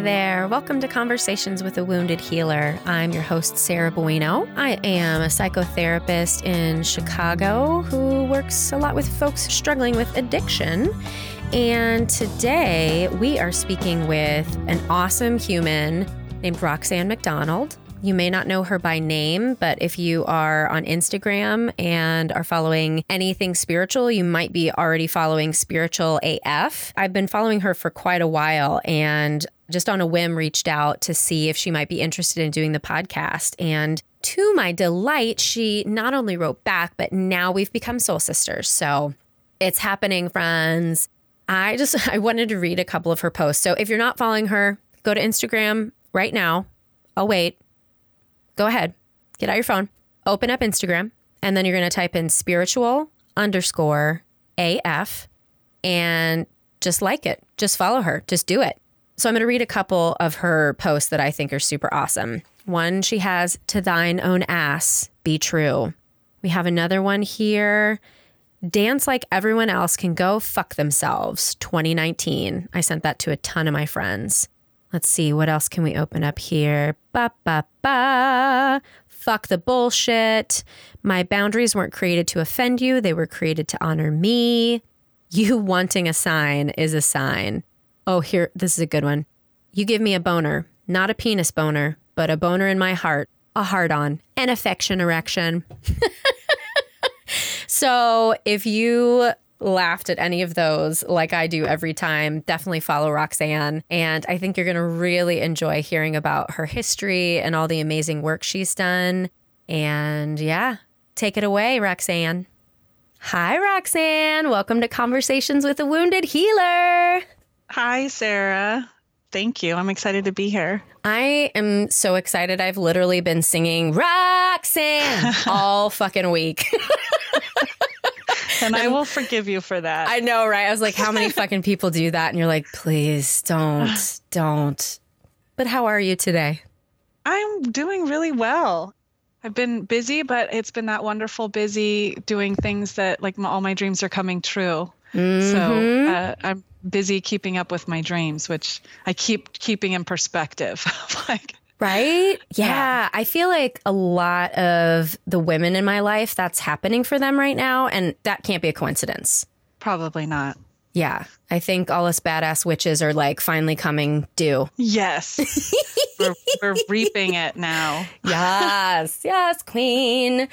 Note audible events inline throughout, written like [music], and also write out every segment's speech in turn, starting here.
There. Welcome to Conversations with a Wounded Healer. I'm your host, Sarah Bueno. I am a psychotherapist in Chicago who works a lot with folks struggling with addiction. And today we are speaking with an awesome human named Roxanne McDonald. You may not know her by name, but if you are on Instagram and are following anything spiritual, you might be already following Spiritual AF. I've been following her for quite a while and just on a whim reached out to see if she might be interested in doing the podcast. And to my delight, she not only wrote back, but now we've become soul sisters. So it's happening, friends. I just [laughs] I wanted to read a couple of her posts. So if you're not following her, go to Instagram right now. I'll wait go ahead, get out your phone, open up Instagram, and then you're going to type in spiritual underscore AF and just like it. Just follow her. Just do it. So I'm going to read a couple of her posts that I think are super awesome. One, she has to thine own ass be true. We have another one here. Dance like everyone else can go fuck themselves 2019. I sent that to a ton of my friends. Let's see, what else can we open up here? Ba, ba, ba. Fuck the bullshit. My boundaries weren't created to offend you, they were created to honor me. You [laughs] wanting a sign is a sign. Oh, here, this is a good one. You give me a boner, not a penis boner, but a boner in my heart, a heart on, an affection erection. [laughs] so if you laughed at any of those like I do every time, definitely follow Roxanne. And I think you're going to really enjoy hearing about her history and all the amazing work she's done. And yeah, take it away, Roxanne. Hi, Roxanne. Welcome to Conversations with a Wounded Healer. Hi, Sarah. Thank you. I'm excited to be here. I am so excited. I've literally been singing Roxanne [laughs] all fucking week. [laughs] and I will forgive you for that. I know, right? I was like, how many [laughs] fucking people do that? And you're like, please don't, [sighs] don't. But how are you today? I'm doing really well. I've been busy, but it's been that wonderful busy doing things that like my, all my dreams are coming true. Mm-hmm. So uh, I'm busy keeping up with my dreams, which I keep keeping in perspective. [laughs] like Right? Yeah. yeah. I feel like a lot of the women in my life, that's happening for them right now. And that can't be a coincidence. Probably not. Yeah. I think all us badass witches are like finally coming due. Yes. [laughs] we're, we're reaping it now. yes. Yes, queen.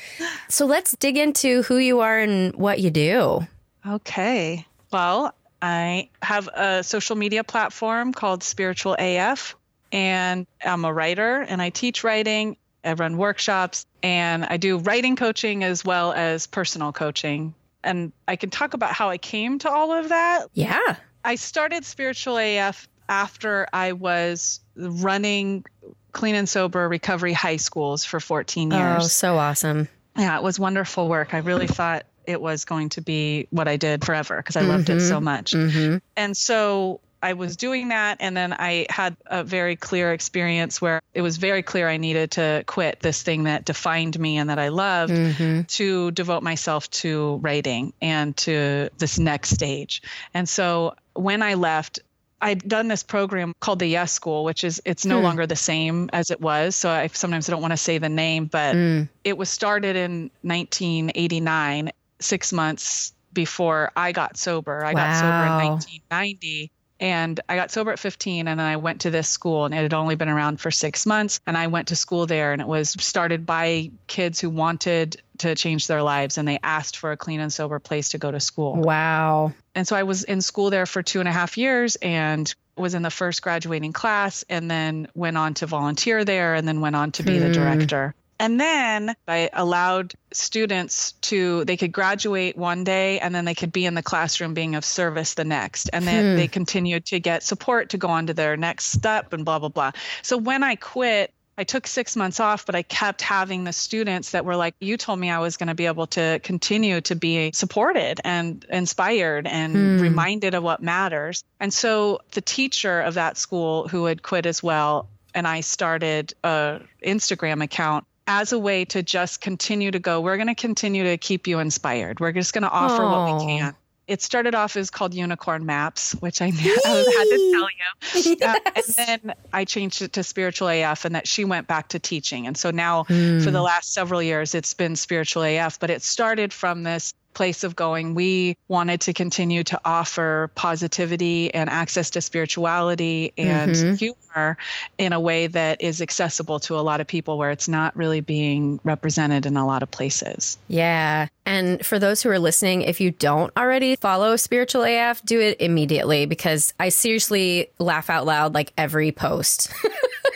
So let's dig into who you are and what you do. Okay. Well, I have a social media platform called Spiritual AF and I'm a writer and I teach writing. I run workshops and I do writing coaching as well as personal coaching. And I can talk about how I came to all of that. Yeah. I started Spiritual AF after I was running clean and sober recovery high schools for 14 years. Oh, so awesome. Yeah, it was wonderful work. I really thought it was going to be what I did forever because I mm-hmm. loved it so mm-hmm. much. Mm-hmm. And so I was doing that. And then I had a very clear experience where it was very clear I needed to quit this thing that defined me and that I loved mm-hmm. to devote myself to writing and to this next stage. And so when I left, I'd done this program called the Yes School, which is it's no hmm. longer the same as it was. So I sometimes I don't want to say the name, but mm. it was started in 1989, six months before I got sober. I wow. got sober in 1990. And I got sober at 15 and then I went to this school and it had only been around for six months. And I went to school there and it was started by kids who wanted to change their lives and they asked for a clean and sober place to go to school. Wow. And so I was in school there for two and a half years and was in the first graduating class and then went on to volunteer there and then went on to be hmm. the director. And then I allowed students to, they could graduate one day and then they could be in the classroom being of service the next. And then hmm. they continued to get support to go on to their next step and blah, blah, blah. So when I quit, I took six months off, but I kept having the students that were like, you told me I was going to be able to continue to be supported and inspired and hmm. reminded of what matters. And so the teacher of that school who had quit as well, and I started a Instagram account as a way to just continue to go, we're going to continue to keep you inspired. We're just going to offer Aww. what we can. it started off as called Unicorn Maps, which I, [laughs] I had to tell you. [laughs] Yes. Uh, and then I changed it to Spiritual AF, and that she went back to teaching. And so now, mm. for the hmm. last several years, it's been Spiritual AF. But it started from this place of going. We wanted to continue to offer positivity and access to spirituality and mm-hmm. humor in a way that is accessible to a lot of people where it's not really being represented in a lot of places. Yeah. And for those who are listening, if you don't already follow Spiritual AF, do it immediately because I seriously laugh out loud like every post. [laughs]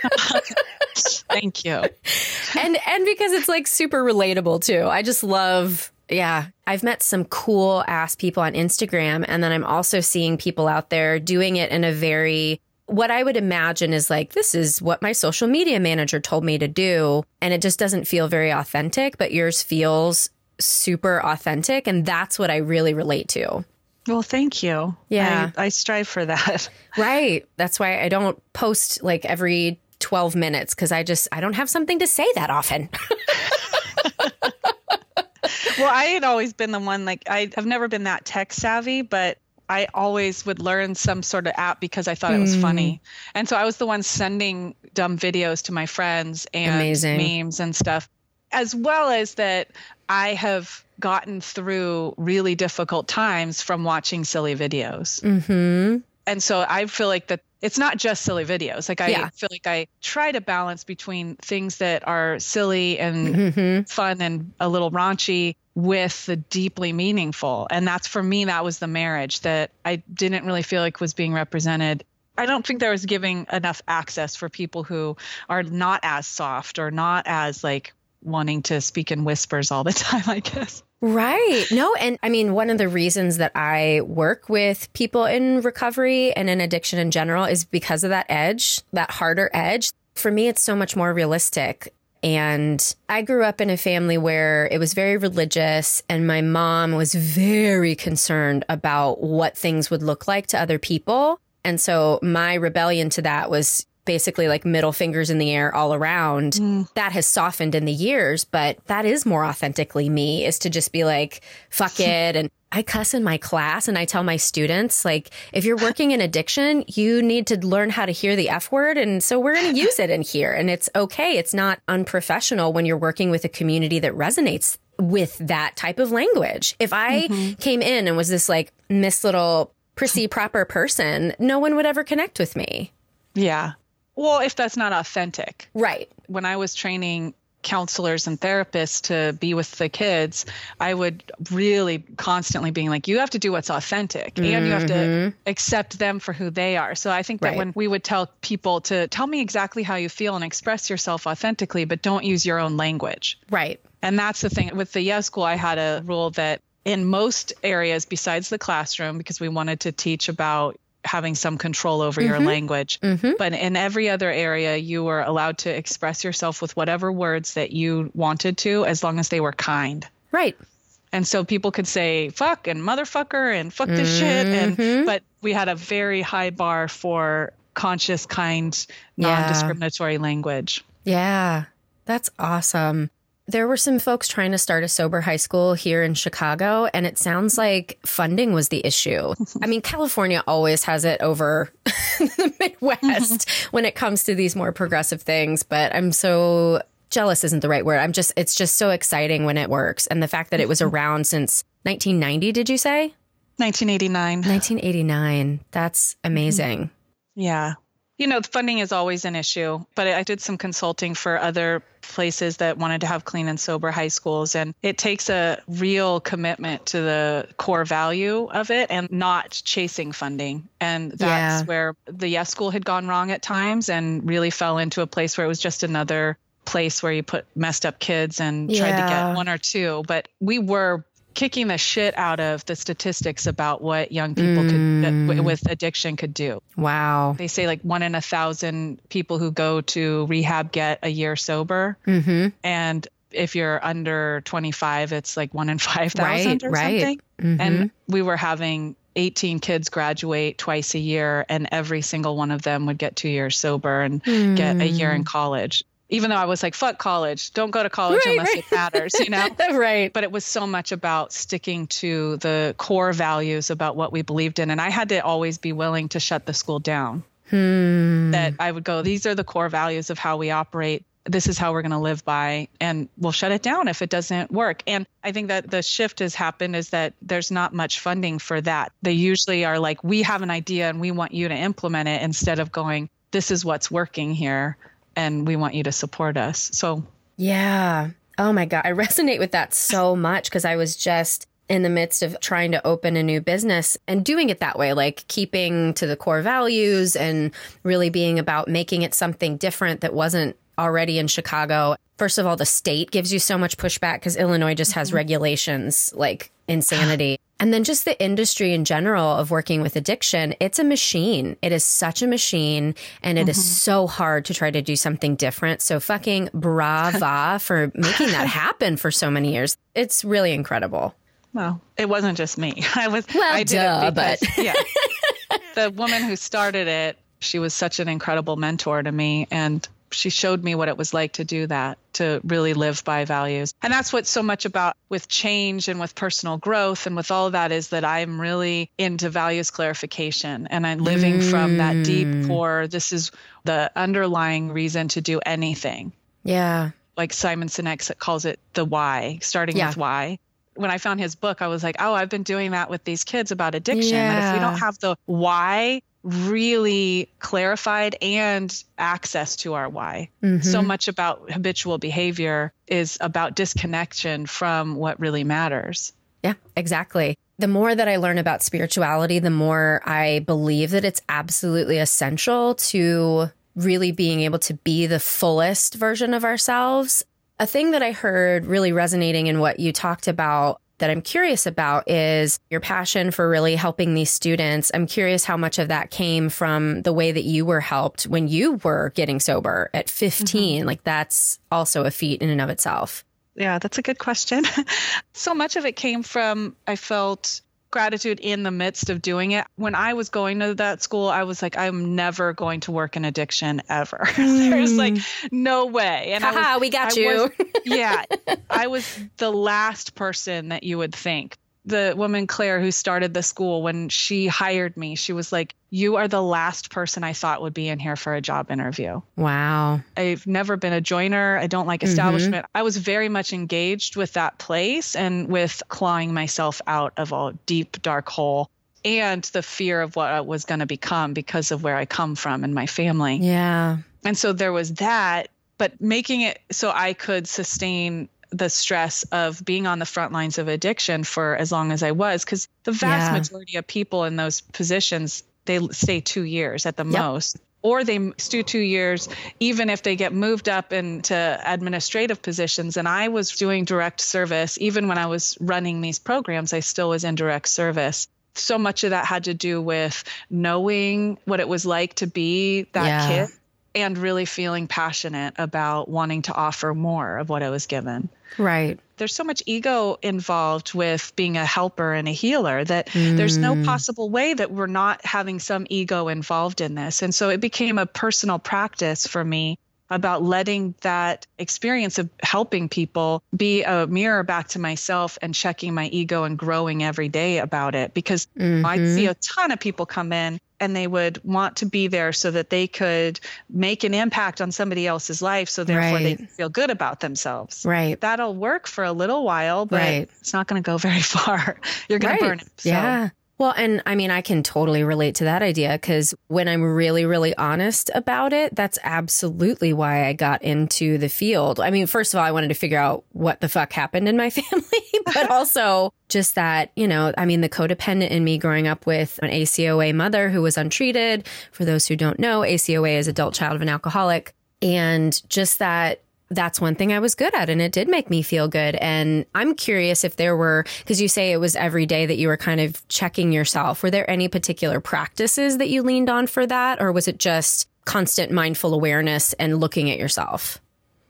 [laughs] Thank you. [laughs] And and because it's like super relatable too. I just love yeah, I've met some cool ass people on Instagram. And then I'm also seeing people out there doing it in a very, what I would imagine is like, this is what my social media manager told me to do. And it just doesn't feel very authentic, but yours feels super authentic. And that's what I really relate to. Well, thank you. Yeah. I, I strive for that. [laughs] Right. That's why I don't post like every 12 minutes because I just, I don't have something to say that often. [laughs] [laughs] well, I had always been the one like I, have never been that tech savvy, but I always would learn some sort of app because I thought mm. it was funny. Mm. And so I was the one sending dumb videos to my friends and Amazing. memes and stuff, as well as that I have gotten through really difficult times from watching silly videos. Mm-hmm. And so I feel like that it's not just silly videos. Like I yeah. feel like I try to balance between things that are silly and mm-hmm. fun and a little raunchy with the deeply meaningful. And that's for me, that was the marriage that I didn't really feel like was being represented. I don't think there was giving enough access for people who are not as soft or not as like wanting to speak in whispers all the [laughs] time, I guess. Right. No, and I mean, one of the reasons that I work with people in recovery and in addiction in general is because of that edge, that harder edge. For me, it's so much more realistic. And I grew up in a family where it was very religious, and my mom was very concerned about what things would look like to other people. And so my rebellion to that was basically like middle fingers in the air all around. Mm. That has softened in the years, but that is more authentically me is to just be like, fuck [laughs] it. And I cuss in my class and I tell my students, like, if you're working in addiction, you need to learn how to hear the F word. And so we're going to use it in here. And it's okay. It's not unprofessional when you're working with a community that resonates with that type of language. If I mm-hmm. came in and was this like Miss Little prissy proper person, no one would ever connect with me. Yeah. Well, if that's not authentic. Right. When I was training counselors and therapists to be with the kids, I would really constantly being like, you have to do what's authentic mm-hmm. and you have to mm-hmm. accept them for who they are. So I think that right. when we would tell people to tell me exactly how you feel and express yourself authentically, but don't use your own language. Right. And that's the thing with the Yes School, I had a rule that in most areas besides the classroom, because we wanted to teach about having some control over mm-hmm. your language. Mm-hmm. But in every other area, you were allowed to express yourself with whatever words that you wanted to, as long as they were kind. Right. And so people could say fuck and motherfucker and fuck this mm-hmm. shit. And mm-hmm. but we had a very high bar for conscious, kind, non-discriminatory yeah. language. Yeah. That's awesome there were some folks trying to start a sober high school here in Chicago, and it sounds like funding was the issue. [laughs] I mean, California always has it over [laughs] the Midwest mm-hmm. when it comes to these more progressive things, but I'm so jealous isn't the right word. I'm just, it's just so exciting when it works. And the fact that it was mm-hmm. around since 1990, did you say? 1989. 1989. That's mm-hmm. amazing. Yeah. You know, funding is always an issue, but I did some consulting for other places that wanted to have clean and sober high schools. And it takes a real commitment to the core value of it and not chasing funding. And that's yeah. where the Yes School had gone wrong at times and really fell into a place where it was just another place where you put messed up kids and yeah. tried to get one or two. But we were kicking the shit out of the statistics about what young people mm. could with addiction could do. Wow. They say like one in a thousand people who go to rehab get a year sober. Mm-hmm. And if you're under 25, it's like one in 5,000 right, or right. something. Mm-hmm. And we were having 18 kids graduate twice a year, and every single one of them would get two years sober and mm. get a year in mm. college. Even though I was like, fuck college, don't go to college right, unless right. it matters, you know? [laughs] right. But it was so much about sticking to the core values about what we believed in. And I had to always be willing to shut the school down. Hmm. That I would go, these are the core values of how we operate. This is how we're going to live by, and we'll shut it down if it doesn't work. And I think that the shift has happened is that there's not much funding for that. They usually are like, we have an idea and we want you to implement it instead of going, this is what's working here and we want you to support us. So, yeah. Oh my God. I [laughs] resonate with that so much because I was just in the midst of trying to open a new business and doing it that way, like keeping to the core values and really being about making it something different that wasn't already in Chicago. First of all, the state gives you so much pushback because Illinois just has mm-hmm. regulations like insanity. [sighs] And then just the industry in general of working with addiction, it's a machine. It is such a machine and it mm-hmm. is so hard to try to do something different. So fucking brava [laughs] for making that happen for so many years. It's really incredible. Well, it wasn't just me. [laughs] I was well, I did duh, because, but yeah. [laughs] the woman who started it, she was such an incredible mentor to me and she showed me what it was like to do that, to really live by values. And that's what's so much about with change and with personal growth and with all of that is that I'm really into values clarification and I'm living mm. from that deep mm. core. This is the underlying reason to do anything. Yeah. Like Simon Sinek calls it the why, starting yeah. with why when I found his book, I was like, oh, I've been doing that with these kids about addiction. Yeah. That if we don't have the why really clarified and access to our why. Mm-hmm. So much about habitual behavior is about disconnection from what really matters. Yeah, exactly. The more that I learn about spirituality, the more I believe that it's absolutely essential to really being able to be the fullest version of ourselves. A thing that I heard really resonating in what you talked about that I'm curious about is your passion for really helping these students. I'm curious how much of that came from the way that you were helped when you were getting sober at 15. Mm-hmm. Like that's also a feat in and of itself. Yeah, that's a good question. [laughs] so much of it came from I felt gratitude in the midst of doing it. When I was going to that school, I was like, I'm never going to work in addiction ever. Mm. [laughs] There's like no way. And Haha, was, we got I you. Was, yeah. [laughs] I was the last person that you would think the woman Claire who started the school when she hired me, she was like, "You are the last person I thought would be in here for a job interview." Wow. I've never been a joiner. I don't like mm-hmm. establishment. Mm-hmm. I was very much engaged with that place and with clawing myself out of a deep dark hole and the fear of what I was going to become because of where I come from and my family. Yeah. And so there was that, but making it so I could sustain the stress of being on the front lines of addiction for as long as I was because the vast yeah. majority of people in those positions they stay 2 years at the yep. most or they do 2 years even if they get moved up into administrative positions and I was doing direct service even when I was running these programs I still was in direct service so much of that had to do with knowing what it was like to be that yeah. kid and really feeling passionate about wanting to offer more of what I was given. Right. There's so much ego involved with being a helper and a healer that mm. there's no mm. possible way that we're not having some ego involved in this. And so it became a personal practice for me about letting that experience of helping people be a mirror back to myself and checking my ego and growing every day about it because mm-hmm. I'd see a ton of people come in and they would want to be there so that they could make an impact on somebody else's life so therefore right. they feel good about themselves right that'll work for a little while but right. it's not going to go very [laughs] far you're going right. to burn it so. yeah well, and I mean, I can totally relate to that idea because when I'm really, really honest about it, that's absolutely why I got into the field. I mean, first of all, I wanted to figure out what the fuck happened in my [laughs] family, but [laughs] also just that, you know, I mean, the codependent in me growing up with an ACOA mother who was untreated. For those who don't know, ACOA is adult child of an alcoholic. And just that that's one thing I was good at and it did make me feel good. And I'm curious if there were, because you say it was every day that you were kind of checking yourself. Were there any particular practices that you leaned on for that? Or was it just constant mindful awareness and looking at yourself?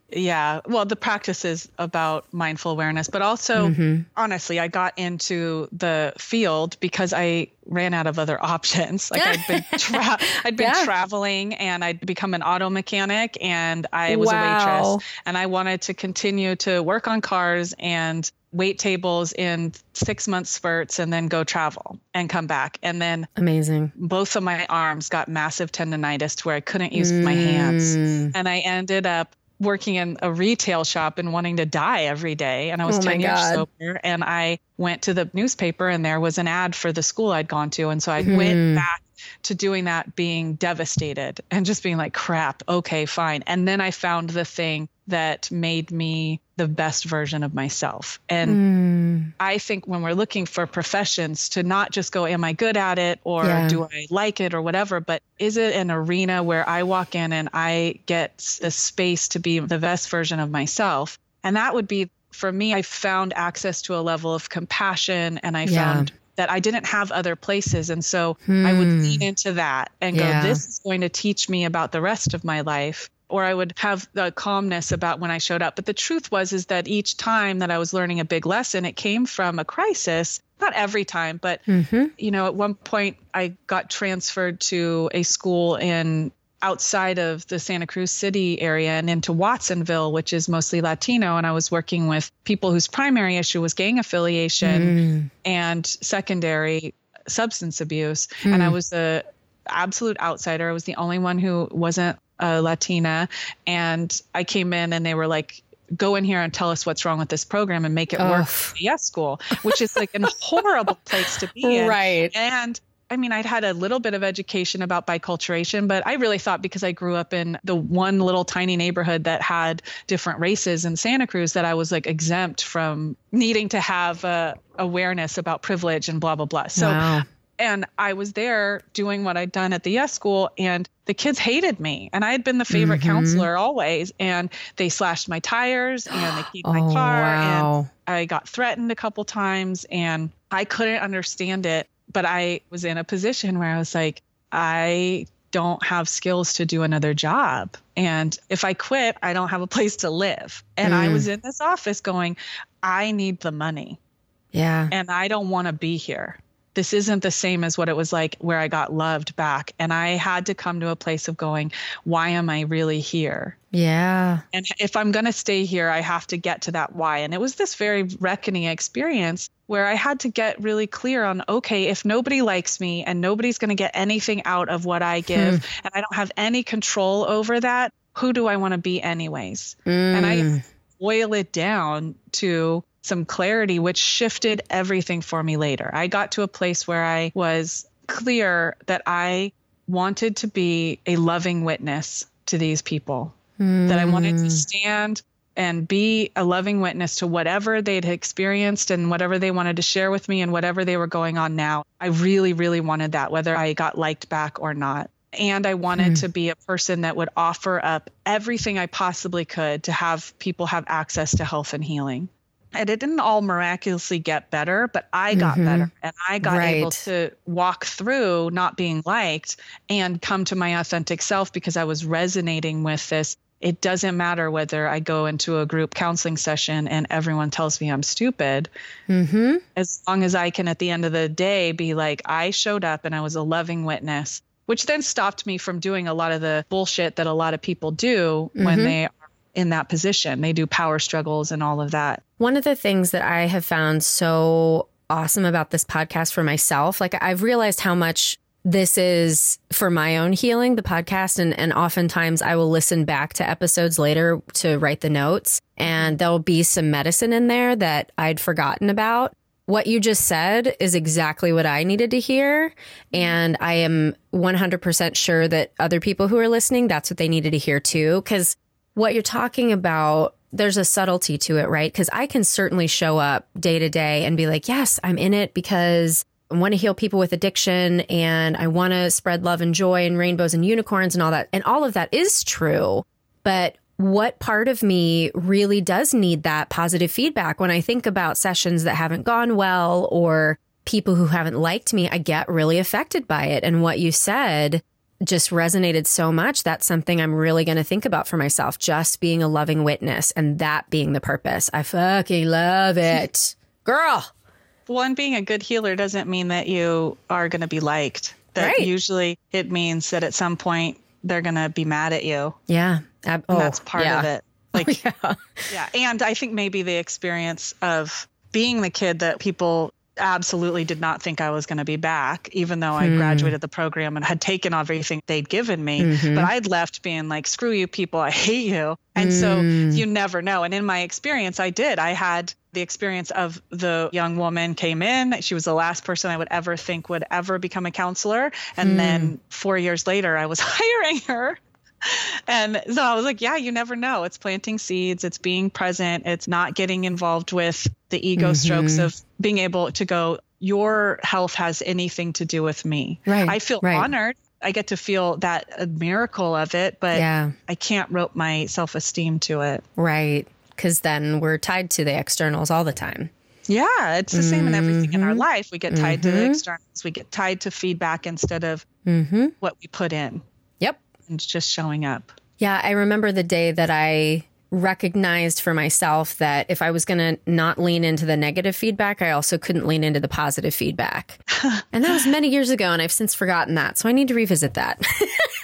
Yeah. Well, the practice is about mindful awareness, but also, mm-hmm. honestly, I got into the field because I ran out of other [laughs] options. Like I'd been, [laughs] tra- I'd been yeah. traveling and I'd become an auto mechanic and I was wow. a waitress and I wanted to continue to work on cars and wait tables in six month spurts and then go travel and come back. And then amazing. Both of my arms got massive tendonitis to where I couldn't use mm. my hands. Mm. And I ended up working in a retail shop and wanting to die every day. And I was oh 10 years sober. And I went to the newspaper and there was an ad for the school I'd gone to. And so I mm. went back to doing that being devastated and just being like, crap, okay, fine. And then I found the thing that made me the best version of myself. And mm. I think when we're looking for professions to not just go, am I good at it or yeah. do I like it or whatever, but is it an arena where I walk in and I get the space to be the best version of myself? And that would be for me, I found access to a level of compassion and I yeah. found that I didn't have other places. And so hmm. I would hmm. lean into that and yeah. go, this is going to teach me about the rest of my life. Or I would have the calmness about when I showed up. But the truth was is that each time that I was learning a big lesson, it came from a crisis. Not every time, but mm-hmm. you know, at one point I got transferred to a school in outside of the Santa Cruz City area and into Watsonville, which is mostly Latino. And I was working with people whose primary issue was gang affiliation mm. and secondary substance abuse. Mm. And I was the absolute outsider. I was the only one who wasn't a Latina. And I came in and they were like, go in here and tell us what's wrong with this program and make it Ugh. work yes school which is like a [laughs] horrible place to be in right and I mean, I'd had a little bit of education about biculturation, but I really thought because I grew up in the one little tiny neighborhood that had different races in Santa Cruz that I was like exempt from needing to have uh, awareness about privilege and blah, blah, blah. So, wow. And I was there doing what I'd done at the yes school, and the kids hated me. And I had been the favorite mm-hmm. counselor always. And they slashed my tires and they keyed my oh, car. Wow. And I got threatened a couple times, and I couldn't understand it but I was in a position where I was like, I don't have skills to do another job. And if I quit, I don't have a place to live. And mm. I was in this office going, I need the money. Yeah. And I don't want to be here this isn't the same as what it was like where I got loved back. And I had to come to a place of going, why am I really here? Yeah. And if I'm going to stay here, I have to get to that why. And it was this very reckoning experience where I had to get really clear on okay, if nobody likes me and nobody's going to get anything out of what I give, hmm. and I don't have any control over that, who do I want to be, anyways? Mm. And I mm. boil it down to some clarity, which shifted everything for me later. I got to a place where I was clear that I wanted to be a loving witness to these people, mm. that I wanted to hmm. stand and be a loving witness to whatever they'd experienced and whatever they wanted to share with me and whatever they were going on now. I really, really wanted that, whether I got liked back or not. And I wanted mm. to be a person that would offer up everything I possibly could to have people have access to health and healing and it didn't all miraculously get better, but I got mm-hmm. better and I got right. able to walk through not being liked and come to my authentic self because I was resonating with this. It doesn't matter whether I go into a group counseling session and everyone tells me I'm stupid. Mm-hmm. As long as I can, at the end of the day, be like, I showed up and I was a loving witness, which then stopped me from doing a lot of the bullshit that a lot of people do mm-hmm. when they in that position. They do power struggles and all of that. One of the things that I have found so awesome about this podcast for myself, like I've realized how much this is for my own healing, the podcast. And, and oftentimes I will listen back to episodes later to write the notes, and there'll be some medicine in there that I'd forgotten about. What you just said is exactly what I needed to hear. And I am 100% sure that other people who are listening, that's what they needed to hear too. Because what you're talking about, there's a subtlety to it, right? Because I can certainly show up day to day and be like, yes, I'm in it because I want to heal people with addiction and I want to spread love and joy and rainbows and unicorns and all that. And all of that is true. But what part of me really does need that positive feedback when I think about sessions that haven't gone well or people who haven't liked me? I get really affected by it. And what you said just resonated so much. That's something I'm really going to think about for myself, just being a loving witness and that being the purpose. I fucking love it. [laughs] Girl. One, being a good healer doesn't mean that you are going to be liked. That Right. usually it means that at some point they're going to be mad at you. Yeah. Ab- And oh, that's part yeah. of it. [laughs] Oh, like, yeah. yeah. And I think maybe the experience of being the kid that people absolutely did not think I was going to be back, even though I Hmm. graduated the program and had taken everything they'd given me. Mhm. But I'd left being like, screw you people, I hate you. And so Mm. you never know. And in my experience, I did. I had the experience of the young woman came in. She was the last person I would ever think would ever become a counselor. And Hmm. then four years later, I was [laughs] hiring her. [laughs] And so I was like, yeah, you never know. It's planting seeds, it's being present, it's not getting involved with the ego strokes Mhm. of being able to go, your health has anything to do with me. Right. I feel right. honored. I get to feel that a miracle of it, but Yeah. I can't rope my self esteem to it. Right. Because then we're tied to the externals all the time. Yeah, it's the same in everything in our Mhm. life. We get tied to the Mhm. externals, we get tied to feedback instead of Mm-hmm. what we put in. And just showing up. Yeah, I remember the day that I recognized for myself that if I was going to not lean into the negative feedback, I also couldn't lean into the positive feedback. [laughs] and that was many years ago, and I've since forgotten that. So I need to revisit that. [laughs]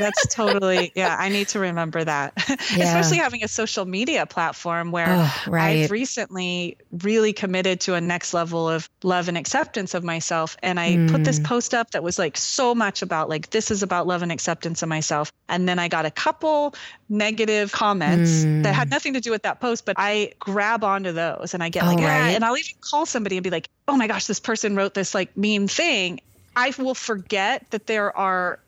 That's totally, yeah, I need to remember that. [laughs] Yeah. Especially having a social media platform where Oh, right. I've recently really committed to a next level of love and acceptance of myself. And I put this Mm. post up that was like so much about like, this is about love and acceptance of myself. And then I got a couple negative comments Mm. that had nothing to do with that post, but I grab onto those and I get Oh, like, "Ah," right. and I'll even call somebody and be like, oh my gosh, this person wrote this like mean thing. I will forget that there are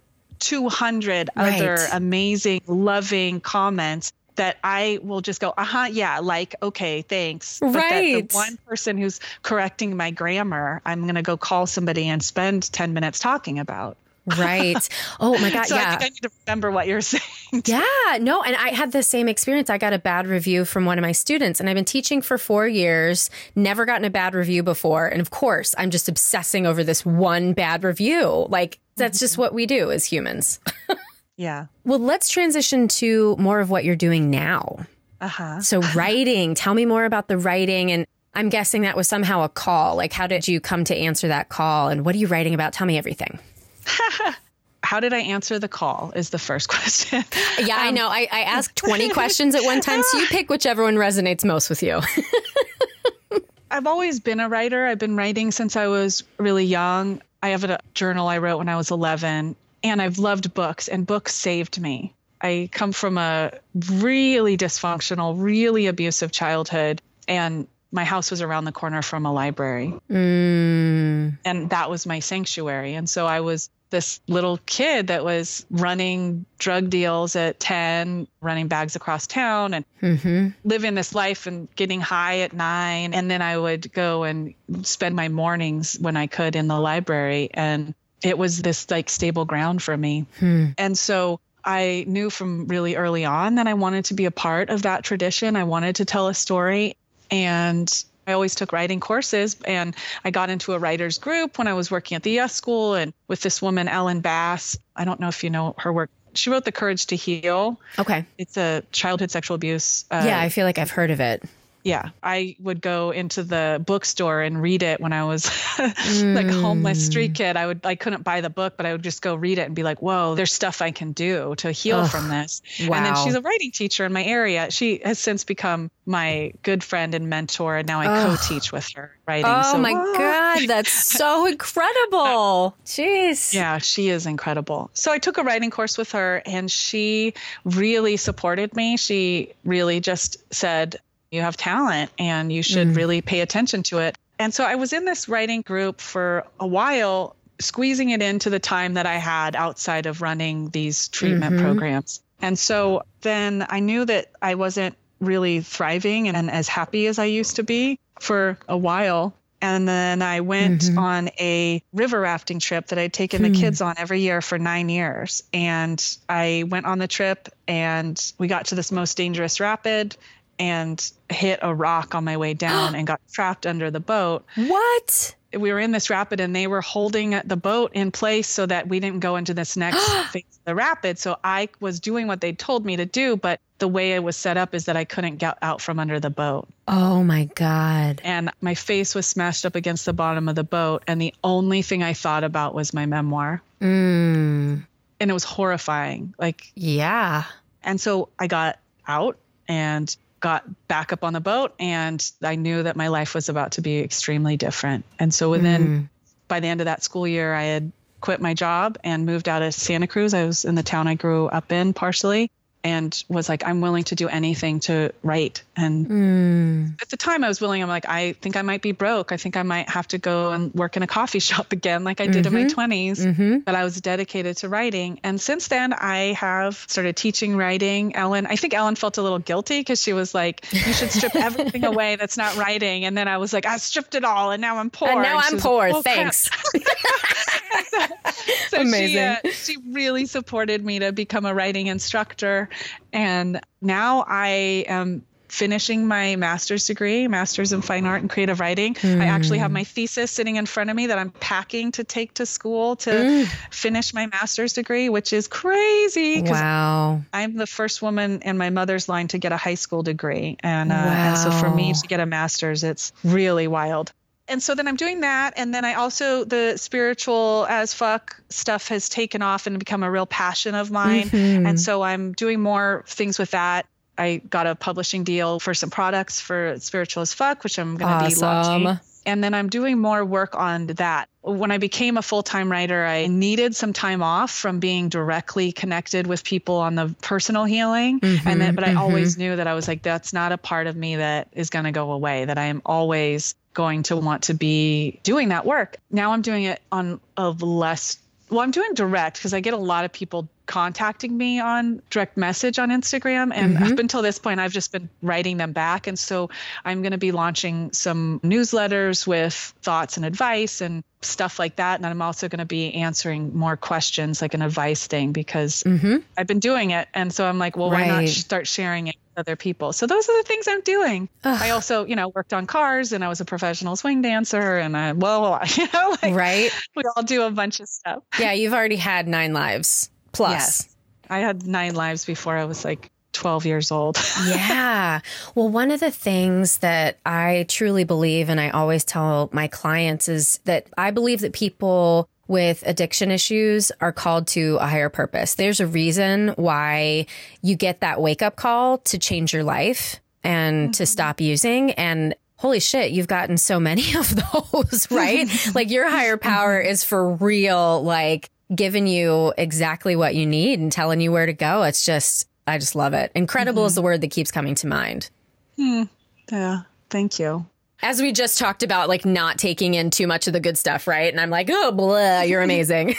200 Right. other amazing, loving comments that I will just go, uh huh, yeah, like, okay, thanks. But that Right. the one person who's correcting my grammar, I'm going to go call somebody and spend 10 minutes talking about. right. Oh my God. [laughs] so I yeah. think I need to remember what you're [laughs] saying. Yeah, no, and I had the same experience. I got a bad review from one of my students, and I've been teaching for four years, never gotten a bad review before. And of course, I'm just obsessing over this one bad review. Like, that's just what we do as humans. [laughs] Yeah. well, let's transition to more of what you're doing now. Uh huh. So, [laughs] writing, tell me more about the writing. And I'm guessing that was somehow a call. Like, how did you come to answer that call? And what are you writing about? Tell me everything. [laughs] How did I answer the call? Is the first question. Yeah, I know. I, I asked 20 questions at one time. So, you pick whichever one resonates most with you. I've always been a writer. I've been writing since I was really young. I have a journal I wrote when I was 11, and I've loved books, and books saved me. I come from a really dysfunctional, really abusive childhood, and my house was around the corner from a library, Mm, and that was my sanctuary. And so I was this little kid that was running drug deals at 10, running bags across town, and hmm living this life and getting high at nine. And then I would go and spend my mornings when I could in the library. And it was this like stable ground for me. Hmm. And so I knew from really early on that I wanted to be a part of that tradition. I wanted to tell a story. And I always took writing courses and I got into a writer's group when I was working at the Yes School and with this woman, Ellen Bass. I don't know if you know her work. She wrote The Courage to Heal. Okay. It's a childhood sexual abuse. Uh, yeah, I feel like I've heard of it. Yeah i would go into the bookstore and read it when i was [laughs] like homeless street mm. kid i would i couldn't buy the book but i would just go read it and be like whoa there's stuff i can do to heal Ugh, from this Wow. and then she's a writing teacher in my area she has since become my good friend and mentor and now i Ugh. co-teach with her writing Oh So- my God, that's so incredible. [laughs] Jeez. Yeah, she is incredible. So I took a writing course with her and she really supported me. She really just said, You have talent and you should Mm. really pay attention to it. And so I was in this writing group for a while, squeezing it into the time that I had outside of running these treatment Mhm. programs. And so then I knew that I wasn't really thriving and as happy as I used to be for a while. And then I went Mhm. on a river rafting trip that I'd taken Hmm. the kids on every year for nine years. And I went on the trip and we got to this most dangerous rapid and hit a rock on my way down [gasps] and got trapped under the boat. What? we were in this rapid and they were holding the boat in place so that we didn't go into this next [gasps] phase of the rapid. So I was doing what they told me to do, but the way it was set up is that I couldn't get out from under the boat. Oh my God. And my face was smashed up against the bottom of the boat. And the only thing I thought about was my memoir. Mm. And it was horrifying. Like, yeah. And so I got out and got back up on the boat and I knew that my life was about to be extremely different. And so within mm. by the end of that school year I had quit my job and moved out of Santa Cruz. I was in the town I grew up in partially and was like, I'm willing to do anything to write. And mm. at the time, I was willing. I'm like, I think I might be broke. I think I might have to go and work in a coffee [laughs] shop again, like I did mm-hmm. in my 20s. Mm-hmm. But I was dedicated to writing. And since then, I have started teaching writing. Ellen, I think Ellen felt a little guilty because she was like, You should strip [laughs] everything away that's not writing. And then I was like, I stripped it all, and now I'm poor. And now and I'm poor. Like, oh, Thanks. [laughs] so, so Amazing. She, uh, she really supported me to become a writing instructor. And now I am finishing my master's degree, master's in fine art and creative writing. Mm. I actually have hmm. my thesis sitting in front of me that I'm packing to take to school to mm. finish my master's degree, which is crazy. Wow. I'm the first woman in my mother's line to get a high school degree. And, uh, wow. and so for me to get a master's, it's really wild and so then I'm doing that. And then I also, the spiritual as fuck stuff has taken off and become a real passion of mine. Mm-hmm. And so I'm doing more things with that. I got a publishing deal for some products for spiritual as fuck, which I'm going to awesome. be launching. And then I'm doing more work on that. When I became a full time writer, I needed some time off from being directly connected with people on the personal healing. Mm-hmm, and then, but I mm-hmm. always knew that I was like, that's not a part of me that is going to go away, that I am always going to want to be doing that work. Now I'm doing it on a less well, I'm doing direct because I get a lot of people contacting me on direct message on Instagram. And mm-hmm. up until this point, I've just been writing them back. And so I'm going to be launching some newsletters with thoughts and advice and stuff like that. And I'm also going to be answering more questions like an advice thing because mm-hmm. I've been doing it. And so I'm like, well, right. why not start sharing it other people. So those are the things I'm doing. Ugh. I also, you know, worked on cars and I was a professional swing dancer and I, well, [laughs] you know, like right. We all do a bunch of stuff. Yeah. You've already had nine lives plus. Yes. I had nine lives before I was like 12 years old. [laughs] yeah. Well, one of the things that I truly believe, and I always tell my clients, is that I believe that people with addiction issues are called to a higher purpose. There's a reason why you get that wake up call to change your life and mm-hmm. to stop using. And holy shit, you've gotten so many [laughs] of those, right? [laughs] like your higher power mm-hmm. is for real, like giving you exactly what you need and telling you where to go. It's just, I just love it. Incredible mm-hmm. is the word that keeps coming to mind. Hmm. Yeah. Thank you as we just talked about, like not taking in too much of the good stuff, right? And I'm like, oh, blah, you're amazing. [laughs]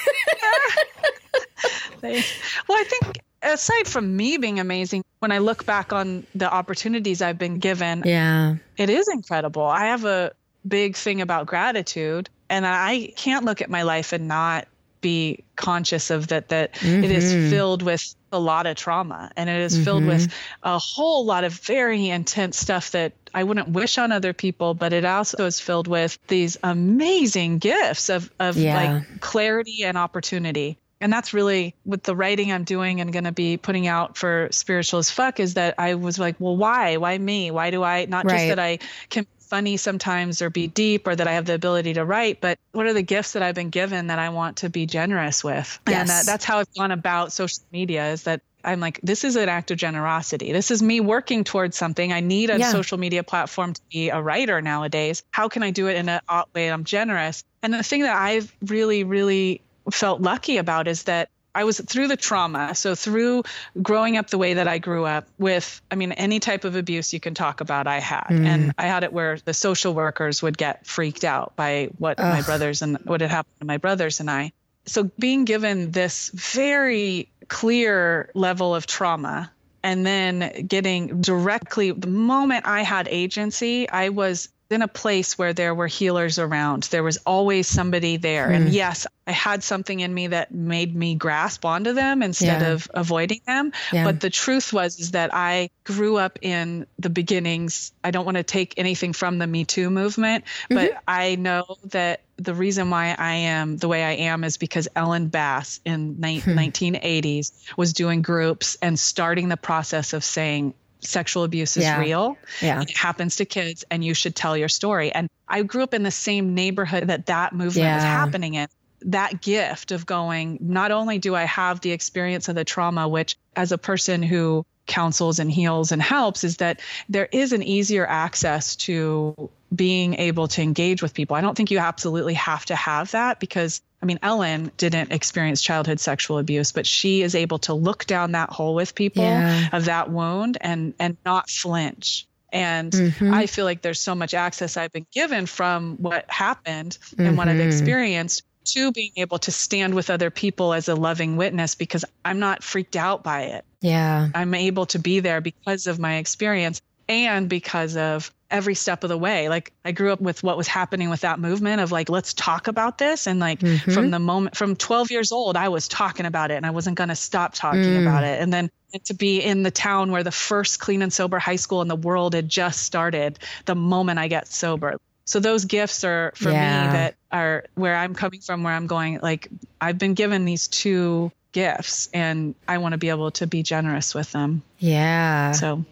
well, I think aside from me being amazing, when I look back on the opportunities I've been given, yeah, it is incredible. I have a big thing about gratitude, and I can't look at my life and not be conscious of that that mm-hmm. it is mm-hmm. filled with a lot of trauma and it is filled mm-hmm. with a whole lot of very intense stuff that I wouldn't wish on other people, but it also is filled with these amazing gifts of, of yeah. like clarity and opportunity. And that's really with the writing I'm doing and going to be putting out for Spiritual as Fuck is that I was like, well, why? Why me? Why do I not right. just that I can funny sometimes or be deep or that I have the ability to write, but what are the gifts that I've been given that I want to be generous with? Yes. And that, that's how I've gone about social media is that I'm like, this is an act of generosity. This is me working towards something. I need a yeah. social media platform to be a writer nowadays. How can I do it in a way I'm generous? And the thing that I've really, really felt lucky about is that I was through the trauma. So through growing up the way that I grew up with, I mean, any type of abuse you can talk about, I had, mm. and I had it where the social workers would get freaked out by what Ugh. my brothers and what had happened to my brothers and I. So being given this very clear level of trauma and then getting directly the moment I had agency, I was in a place where there were healers around. There was always somebody there. Mm. And hmm. yes, I had something in me that made me grasp onto them instead yeah. of avoiding them. Yeah. But the truth was is that I grew up in the beginnings. I don't want to take anything from the Me Too movement, mm-hmm. but I know that the reason why I am the way I am is because Ellen Bass in ni- hmm. 1980s was doing groups and starting the process of saying sexual abuse is yeah. real. Yeah. It happens to kids and you should tell your story. And I grew up in the same neighborhood that that movement yeah. was happening in. That gift of going, not only do I have the experience of the trauma, which as a person who counsels and heals and helps, is that there is an easier access to being able to engage with people. I don't think you absolutely have to have that because I mean, Ellen didn't experience childhood sexual abuse, but she is able to look down that hole with people yeah. of that wound and and not flinch. And mm-hmm. I feel like there's so much access I've been given from what happened and mm-hmm. what I've mm-hmm. experienced to being able to stand with other people as a loving witness because I'm not freaked out by it. Yeah. I'm able to be there because of my experience and because of every step of the way. Like I grew up with what was happening with that movement of like, let's talk about this. And like mm-hmm. from the moment, from 12 years old, I was talking about it and I wasn't going to stop talking mm. about it. And then to be in the town where the first clean and sober high school in the world had just started the moment I get sober. So those gifts are for yeah. me that are where I'm coming from, where I'm going, like, I've been given these two gifts and I want to be able to be generous with them. Yeah. So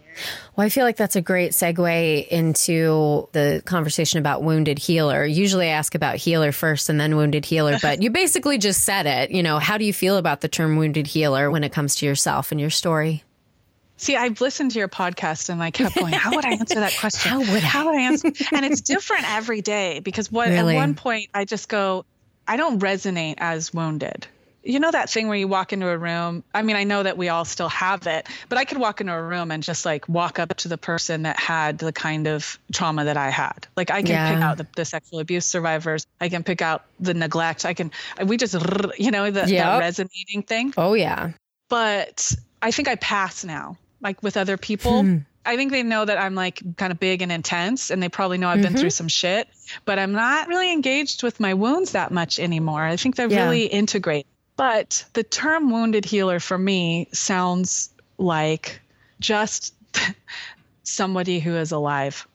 well, I feel like that's a great segue into the conversation about wounded healer. Usually I ask about healer first and then wounded healer, but [laughs] you basically just said it. You know, how do you feel about the term wounded healer when it comes to yourself and your story? See, I've listened to your podcast and I kept going, how would I answer that question? [laughs] how would I? How would I answer? [laughs] and it's different every day because what really? at one point I just go, I don't resonate as wounded you know that thing where you walk into a room i mean i know that we all still have it but i could walk into a room and just like walk up to the person that had the kind of trauma that i had like i can yeah. pick out the, the, sexual abuse survivors i can pick out the neglect i can we just you know the, yep. resonating thing oh yeah but i think i pass now like with other people hmm. I think they know that I'm like kind of big and intense, and they probably know I've mm-hmm. been through some shit, but I'm not really engaged with my wounds that much anymore. I think they're yeah. really integrated. But the term wounded healer for me sounds like just [laughs] somebody who is alive.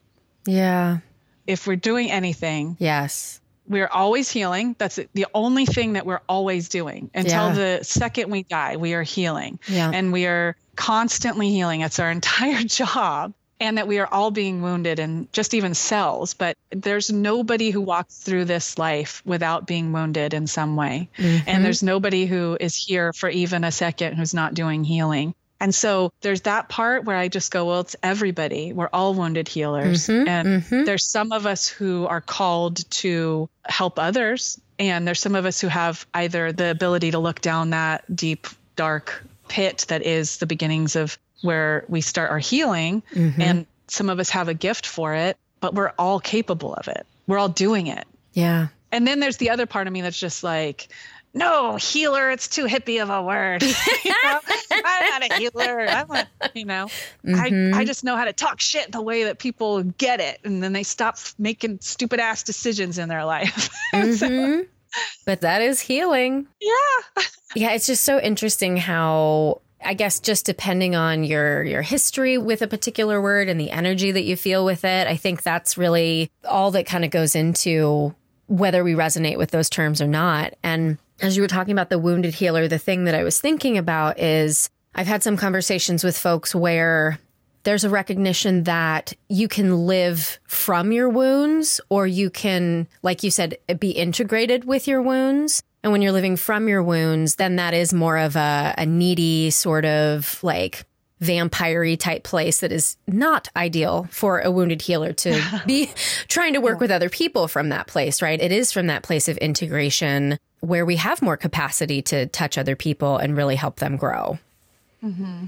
Yeah. If we're doing anything, yes. We're always healing. That's the only thing that we're always doing until yeah. the second we die. We are healing. Yeah. And we are constantly healing. It's our [laughs] entire job and that we are all being wounded and just even cells but there's nobody who walks through this life without being wounded in some way mm-hmm. and there's nobody who is here for even a second who's not doing healing and so there's that part where I just go, well, it's everybody. We're all wounded healers. Mm-hmm, and mm-hmm. there's some of us who are called to help others. And there's some of us who have either the ability to look down that deep, dark pit that is the beginnings of where we start our healing mm-hmm. and some of us have a gift for it but we're all capable of it. We're all doing it. Yeah. And then there's the other part of me that's just like no healer it's too hippie of a word. [laughs] You know? i'm not a healer. I'm a you know mm-hmm. I, I just know how to talk shit the way that people get it. And then they stop making stupid ass decisions in their life. [laughs] Mm-hmm. so, but that is healing. Yeah. Yeah it's just so interesting how I guess just depending on your your history with a particular word and the energy that you feel with it, I think that's really all that kind of goes into whether we resonate with those terms or not. And as you were talking about the wounded healer, the thing that I was thinking about is I've had some conversations with folks where there's a recognition that you can live from your wounds or you can, like you said, be integrated with your wounds. And when you're living from your wounds, then that is more of a, a needy sort of like vampire type place that is not ideal for a wounded healer to [laughs] be trying to work yeah. with other people from that place, right? It is from that place of integration where we have more capacity to touch other people and really help them grow. Mm-hmm.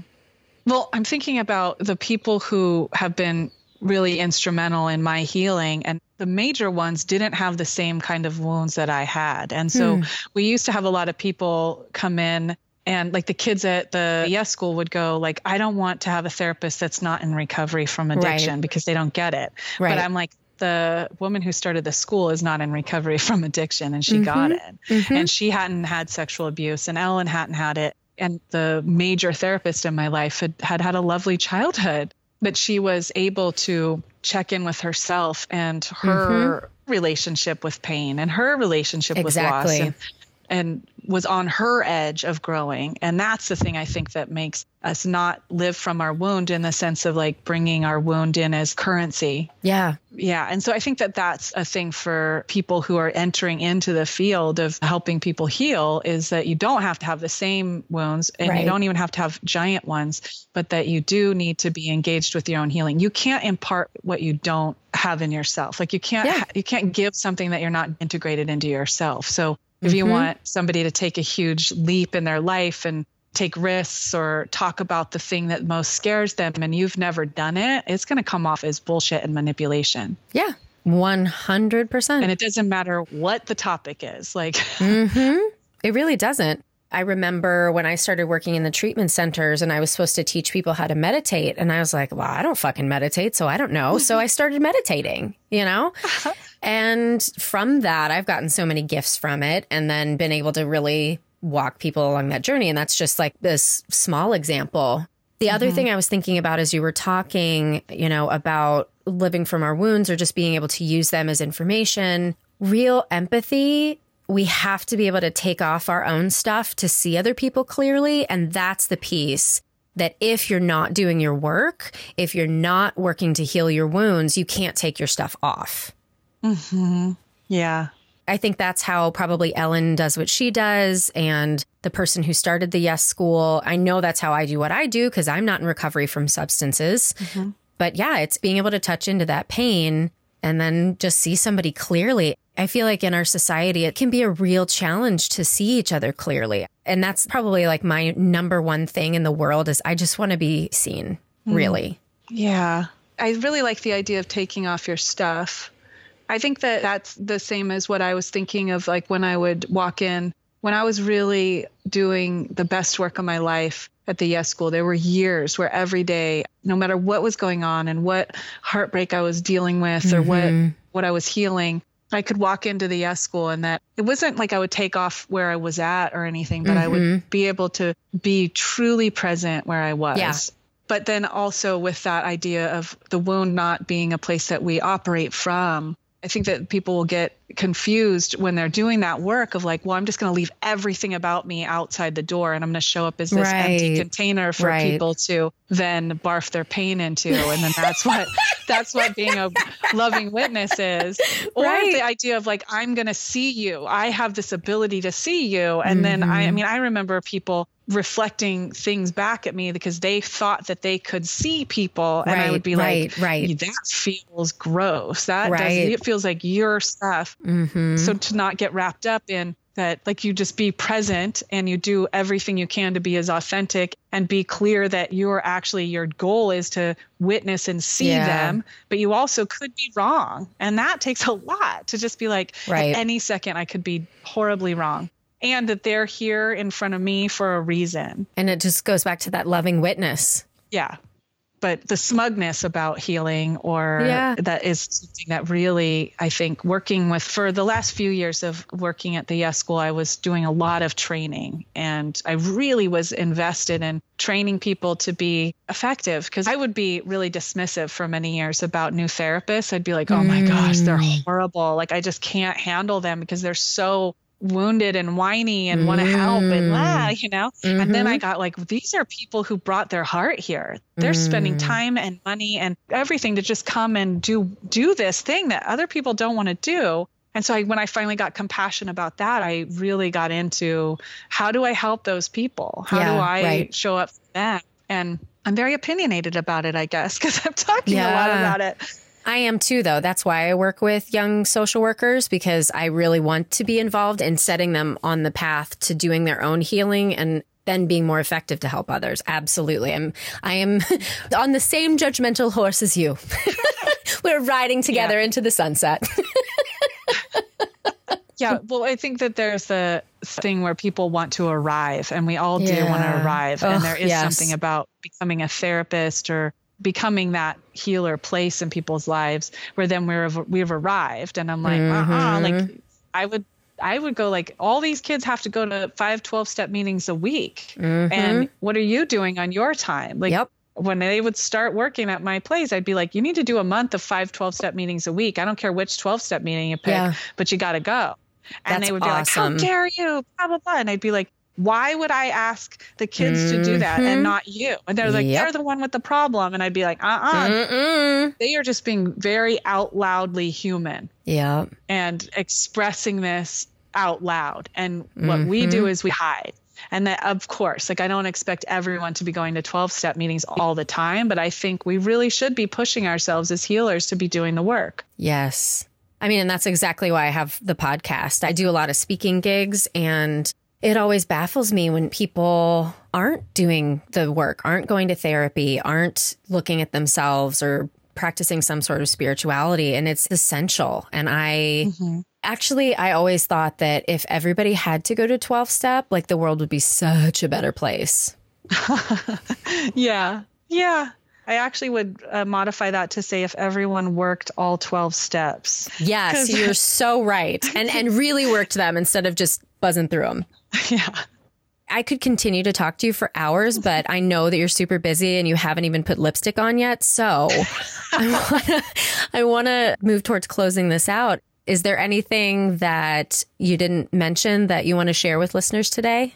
Well, I'm thinking about the people who have been really instrumental in my healing and the major ones didn't have the same kind of wounds that I had. And so hmm. we used to have a lot of people come in and like the kids at the yes school would go like I don't want to have a therapist that's not in recovery from addiction right. because they don't get it. Right. But I'm like the woman who started the school is not in recovery [laughs] from addiction and she mm-hmm. got it. Mm-hmm. And she hadn't had sexual abuse and Ellen hadn't had it. And the major therapist in my life had had, had a lovely childhood, but she was able to check in with herself and her mm-hmm. relationship with pain and her relationship exactly. with loss. And, and was on her edge of growing. And that's the thing I think that makes us not live from our wound in the sense of like bringing our wound in as currency. Yeah. Yeah. And so I think that that's a thing for people who are entering into the field of helping people heal is that you don't have to have the same wounds and right. you don't even have to have giant ones, but that you do need to be engaged with your own healing. You can't impart what you don't have in yourself. Like you can't yeah. you can't give something that you're not integrated into yourself. So if you mm-hmm. want somebody to take a huge leap in their life and take risks or talk about the thing that most scares them and you've never done it, it's going to come off as bullshit and manipulation. Yeah. 100%. And it doesn't matter what the topic is. Like, mm-hmm. it really doesn't. I remember when I started working in the treatment centers and I was supposed to teach people how to meditate. And I was like, well, I don't fucking meditate, so I don't know. so I started meditating, you know? and from that, I've gotten so many gifts from it and then been able to really walk people along that journey. And that's just like this small example. The mm-hmm. other thing I was thinking about as you were talking, you know, about living from our wounds or just being able to use them as information, real empathy we have to be able to take off our own stuff to see other people clearly. And that's the piece that if you're not doing your work, if you're not working to heal your wounds, you can't take your stuff off. Mm-hmm. Yeah. I think that's how probably Ellen does what she does. And the person who started the Yes School, I know that's how I do what I do because I'm not in recovery from substances. Mm-hmm. But yeah, it's being able to touch into that pain and then just see somebody clearly. I feel like in our society, it can be a real challenge to see each other clearly. And that's probably like my number one thing in the world is I just want to be seen, mm. really. Yeah. I really like the idea of taking off your stuff. I think that that's the same as what I was thinking of like when I would walk in when I was really doing the best work of my life at the Yes School, there were years where every day, no matter what was going on and what heartbreak I was dealing with or mm-hmm. what what I was healing, I could walk into the Yes School and that it wasn't like I would take off where I was at or anything, but mm-hmm. I would mm-hmm. be able to be truly present where I was. Yeah. But then also with that idea of the wound not being a place that we operate from, I think that people will get confused when they're doing that work of like, well, I'm just going to leave everything about me outside the door and I'm going to show up as this right. empty container for right. people to then barf their pain into. And then that's what [laughs] that's what being a loving witness is. Or right. the idea of like, I'm going to see you. I have this ability to see you. And mm-hmm. then I, I mm-hmm. mean, I remember people reflecting things back at me because they thought that they could see people and I would be right, like right. that feels gross that right. does it feels like your stuff mm-hmm. so to not get wrapped up in that like you just be present and you do everything you can to be as authentic and be clear that you're actually your goal is to witness and see yeah. them but you also could be wrong and that takes a lot to just be like right. at any second i could be horribly wrong and that they're here in front of me for a reason. And it just goes back to that loving witness. Yeah. But the smugness about healing, or yeah. that is something that really, I think, working with for the last few years of working at the Yes School, I was doing a lot of training and I really was invested in training people to be effective because I would be really dismissive for many years about new therapists. I'd be like, oh my mm. gosh, they're mm. horrible. Like, I just can't handle them because they're so wounded and whiny and want to help and ah, you know mm-hmm. and then i mm-hmm. got like these are people who brought their heart here they're mm. spending time and money and everything to just come and do do this thing that other people don't want to do and so I, when i finally got compassion about that i really got into how do i help those people how yeah, do i right. show up for them and i'm very opinionated about it i guess because i'm talking yeah. a lot about it I am too, though. That's why I work with young social workers because I really want to be involved in setting them on the path to doing their own healing and then being more effective to help others. Absolutely. I'm I am [laughs] on the same judgmental horse as you. [laughs] We're riding together yeah. into the sunset. [laughs] yeah, well, I think that there's a thing where people want to arrive and we all do want to arrive and there is yes. something about becoming a therapist or becoming that healer place in people's lives where then we're we've arrived and i'm like mm-hmm. uh-uh like i would I would go like all these kids have to go to five 12 step meetings a week. Mm-hmm. And what are you doing on your time? Like yep. when they would start working at my place, I'd be like, you need to do a month of five 12 step meetings a week. I don't care which 12 step meeting you pick, yeah. but you got to go. And That's they would be awesome. like, how dare you? Blah, blah, blah. And I'd be like, why would I ask the kids mm-hmm. to do that and mm-hmm. not you? And they're like, yep. they're the one with the problem. And I'd be like, uh uh-uh. uh They are just being very out loudly human. Yeah. And expressing this out loud. And what mm-hmm. we do mm-hmm. is we hide. And that, of course, like I don't expect everyone to be going to 12 step meetings all the time, but I think we really should be pushing ourselves as healers to be doing the work. Yes. I mean, and that's exactly why I have the podcast. I do a lot of speaking gigs and it always baffles me when people aren't doing the work, aren't going to therapy, aren't looking at themselves or practicing some sort of spirituality. And it's essential. And I mm-hmm. actually, I always thought that if everybody had to go to 12 step, like the world would be such a better place. [laughs] yeah. Yeah. I actually would uh, modify that to say if everyone worked all 12 steps. Yes, [laughs] you're so right. And and really worked them instead of just buzzing through them. [laughs] Yeah. I could continue to talk to you for hours, but I know that you're super busy and you haven't even put lipstick on yet. So [laughs] I want to move towards closing this out. Is there anything that you didn't mention that you want to share with listeners today?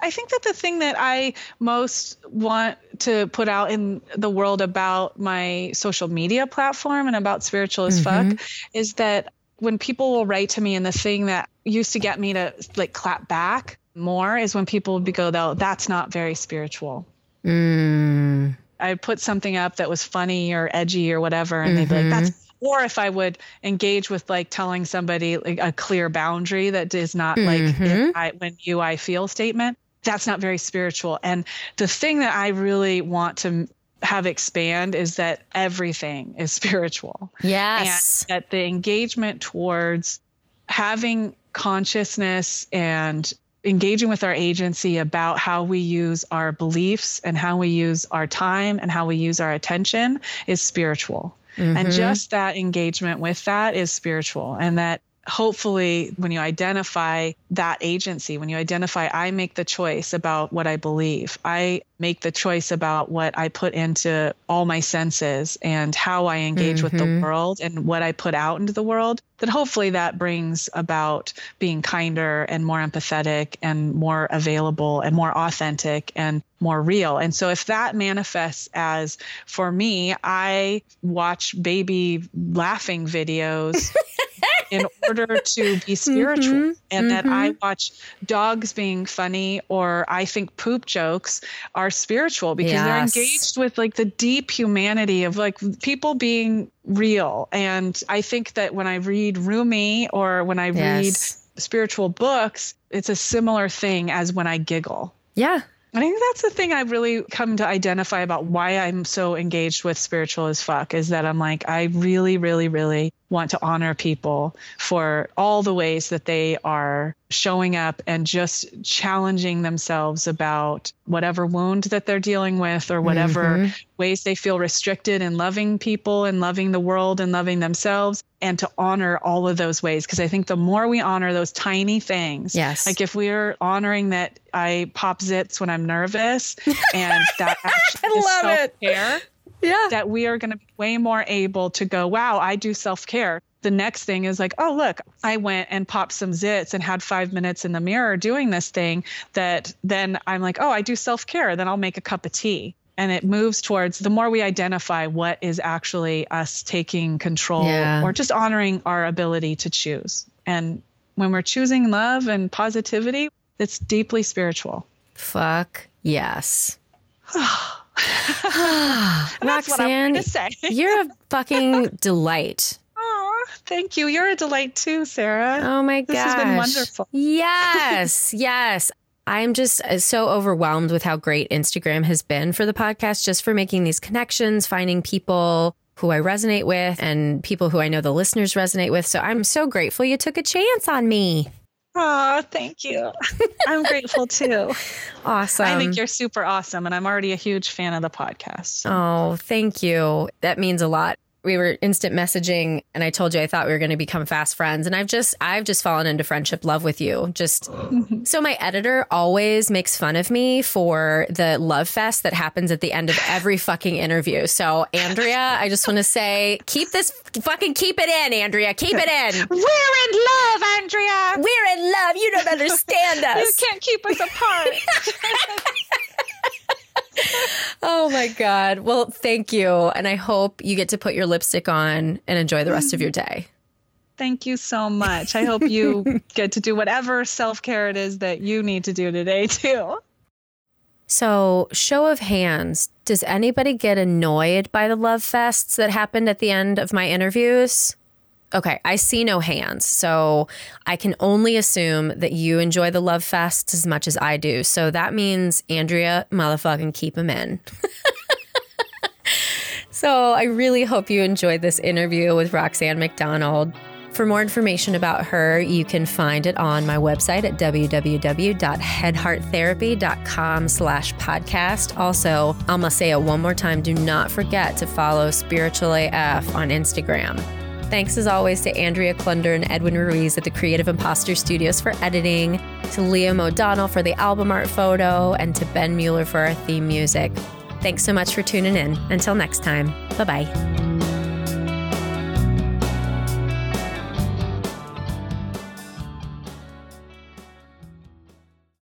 I think that the thing that I most want to put out in the world about my social media platform and about spiritual as mm-hmm. fuck is that when people will write to me and the thing that used to get me to like clap back more is when people would go though that's not very spiritual mm. i put something up that was funny or edgy or whatever and mm-hmm. they'd be like that's mm-hmm. or if i would engage with like telling somebody like a clear boundary that is not mm-hmm. like I, when you i feel statement that's not very spiritual and the thing that i really want to have expand is that everything is [laughs] spiritual. Yes. And that the engagement towards having consciousness and engaging with our agency about how we use our beliefs and how we use our time and how we use our attention is spiritual. Mm-hmm. And just that engagement with that is spiritual. And that hopefully when you identify that agency when you identify i make the choice about what i believe i make the choice about what i put into all my senses and how i engage mm-hmm. with the mm-hmm. world and what i put out into the world then hopefully that brings about being kinder and more empathetic and more available and more authentic and more real. And so if that manifests as for me, I watch baby laughing videos [laughs] in order to be [laughs] spiritual mm-hmm, and mm-hmm. that I mm-hmm. watch dogs being funny or I think poop jokes are spiritual because yes. they're engaged with like the deep humanity of like people being real. And I think that when I read Rumi or when I yes. read spiritual books, it's a similar thing as when I giggle. Yeah. I think that's the thing I've really come to identify about why I'm so engaged with spiritual as fuck is that I'm like, I really, really, really want to honor people for all the ways that they are showing up and just challenging themselves about whatever wound that they're dealing with or whatever mm-hmm. ways they feel restricted in loving people and loving the world and loving themselves and to honor all of those ways because i think the more we honor those tiny things yes like if we're honoring that i pop zits when i'm nervous [laughs] and that actually I love self-care yeah. that we are going to be way more able to go, wow, I do self care. The next thing is like, oh, look, I went and popped some zits and had five minutes in the mirror doing this thing that then I'm like, oh, I do self care. Then I'll make a cup of tea. And it moves towards the more we identify what is actually us taking control yeah. or just honoring our ability to choose. And when we're choosing love and positivity, it's deeply spiritual. Fuck yes. [sighs] [sighs] Roxanne, [laughs] you're a fucking delight. Oh, thank you. You're a delight too, Sarah. Oh my god, this has been wonderful. Yes, yes. I'm just uh, so overwhelmed with how great Instagram has been for the podcast, just for making these connections, finding people who I resonate with and people who I know the listeners resonate with. So I'm so grateful you took a chance on me. Oh, thank you. [laughs] I'm grateful too. Awesome. I think you're super awesome, and I'm already a huge fan of the podcast. Oh, thank you. That means a lot we were instant messaging and I told you I thought we were going to become fast friends and I've just I've just fallen into friendship love with you. Just mm-hmm. so my editor always makes fun of me for the love fest that happens at the end of every fucking interview. So Andrea, I just want to say keep this fucking keep it in, Andrea. Keep it in. We're in love, Andrea. We're in love. You don't understand [laughs] us. you can't keep us apart. [laughs] oh my God. Well, thank you. And I hope you get to put your lipstick on and enjoy the rest of your day. Thank you so much. I hope you [laughs] get to do whatever self care it is that you need to do today, too. So, show of hands, does anybody get annoyed by the love fests that happened at the end of my interviews? Okay, I see no hands. So I can only assume that you enjoy the love fest as much as I do. So that means Andrea motherfucking keep them in. [laughs] so I really hope you enjoyed this interview with Roxanne McDonald. For more information about her, you can find it on my website at www.headhearttherapy.com slash podcast. Also, I'm going to say it one more time. Do not forget to follow Spiritual AF on Instagram. Thanks as always to Andrea Klunder and Edwin Ruiz at the Creative Imposter Studios for editing, to Liam O'Donnell for the album art photo, and to Ben Mueller for our theme music. Thanks so much for tuning in. Until next time, bye bye.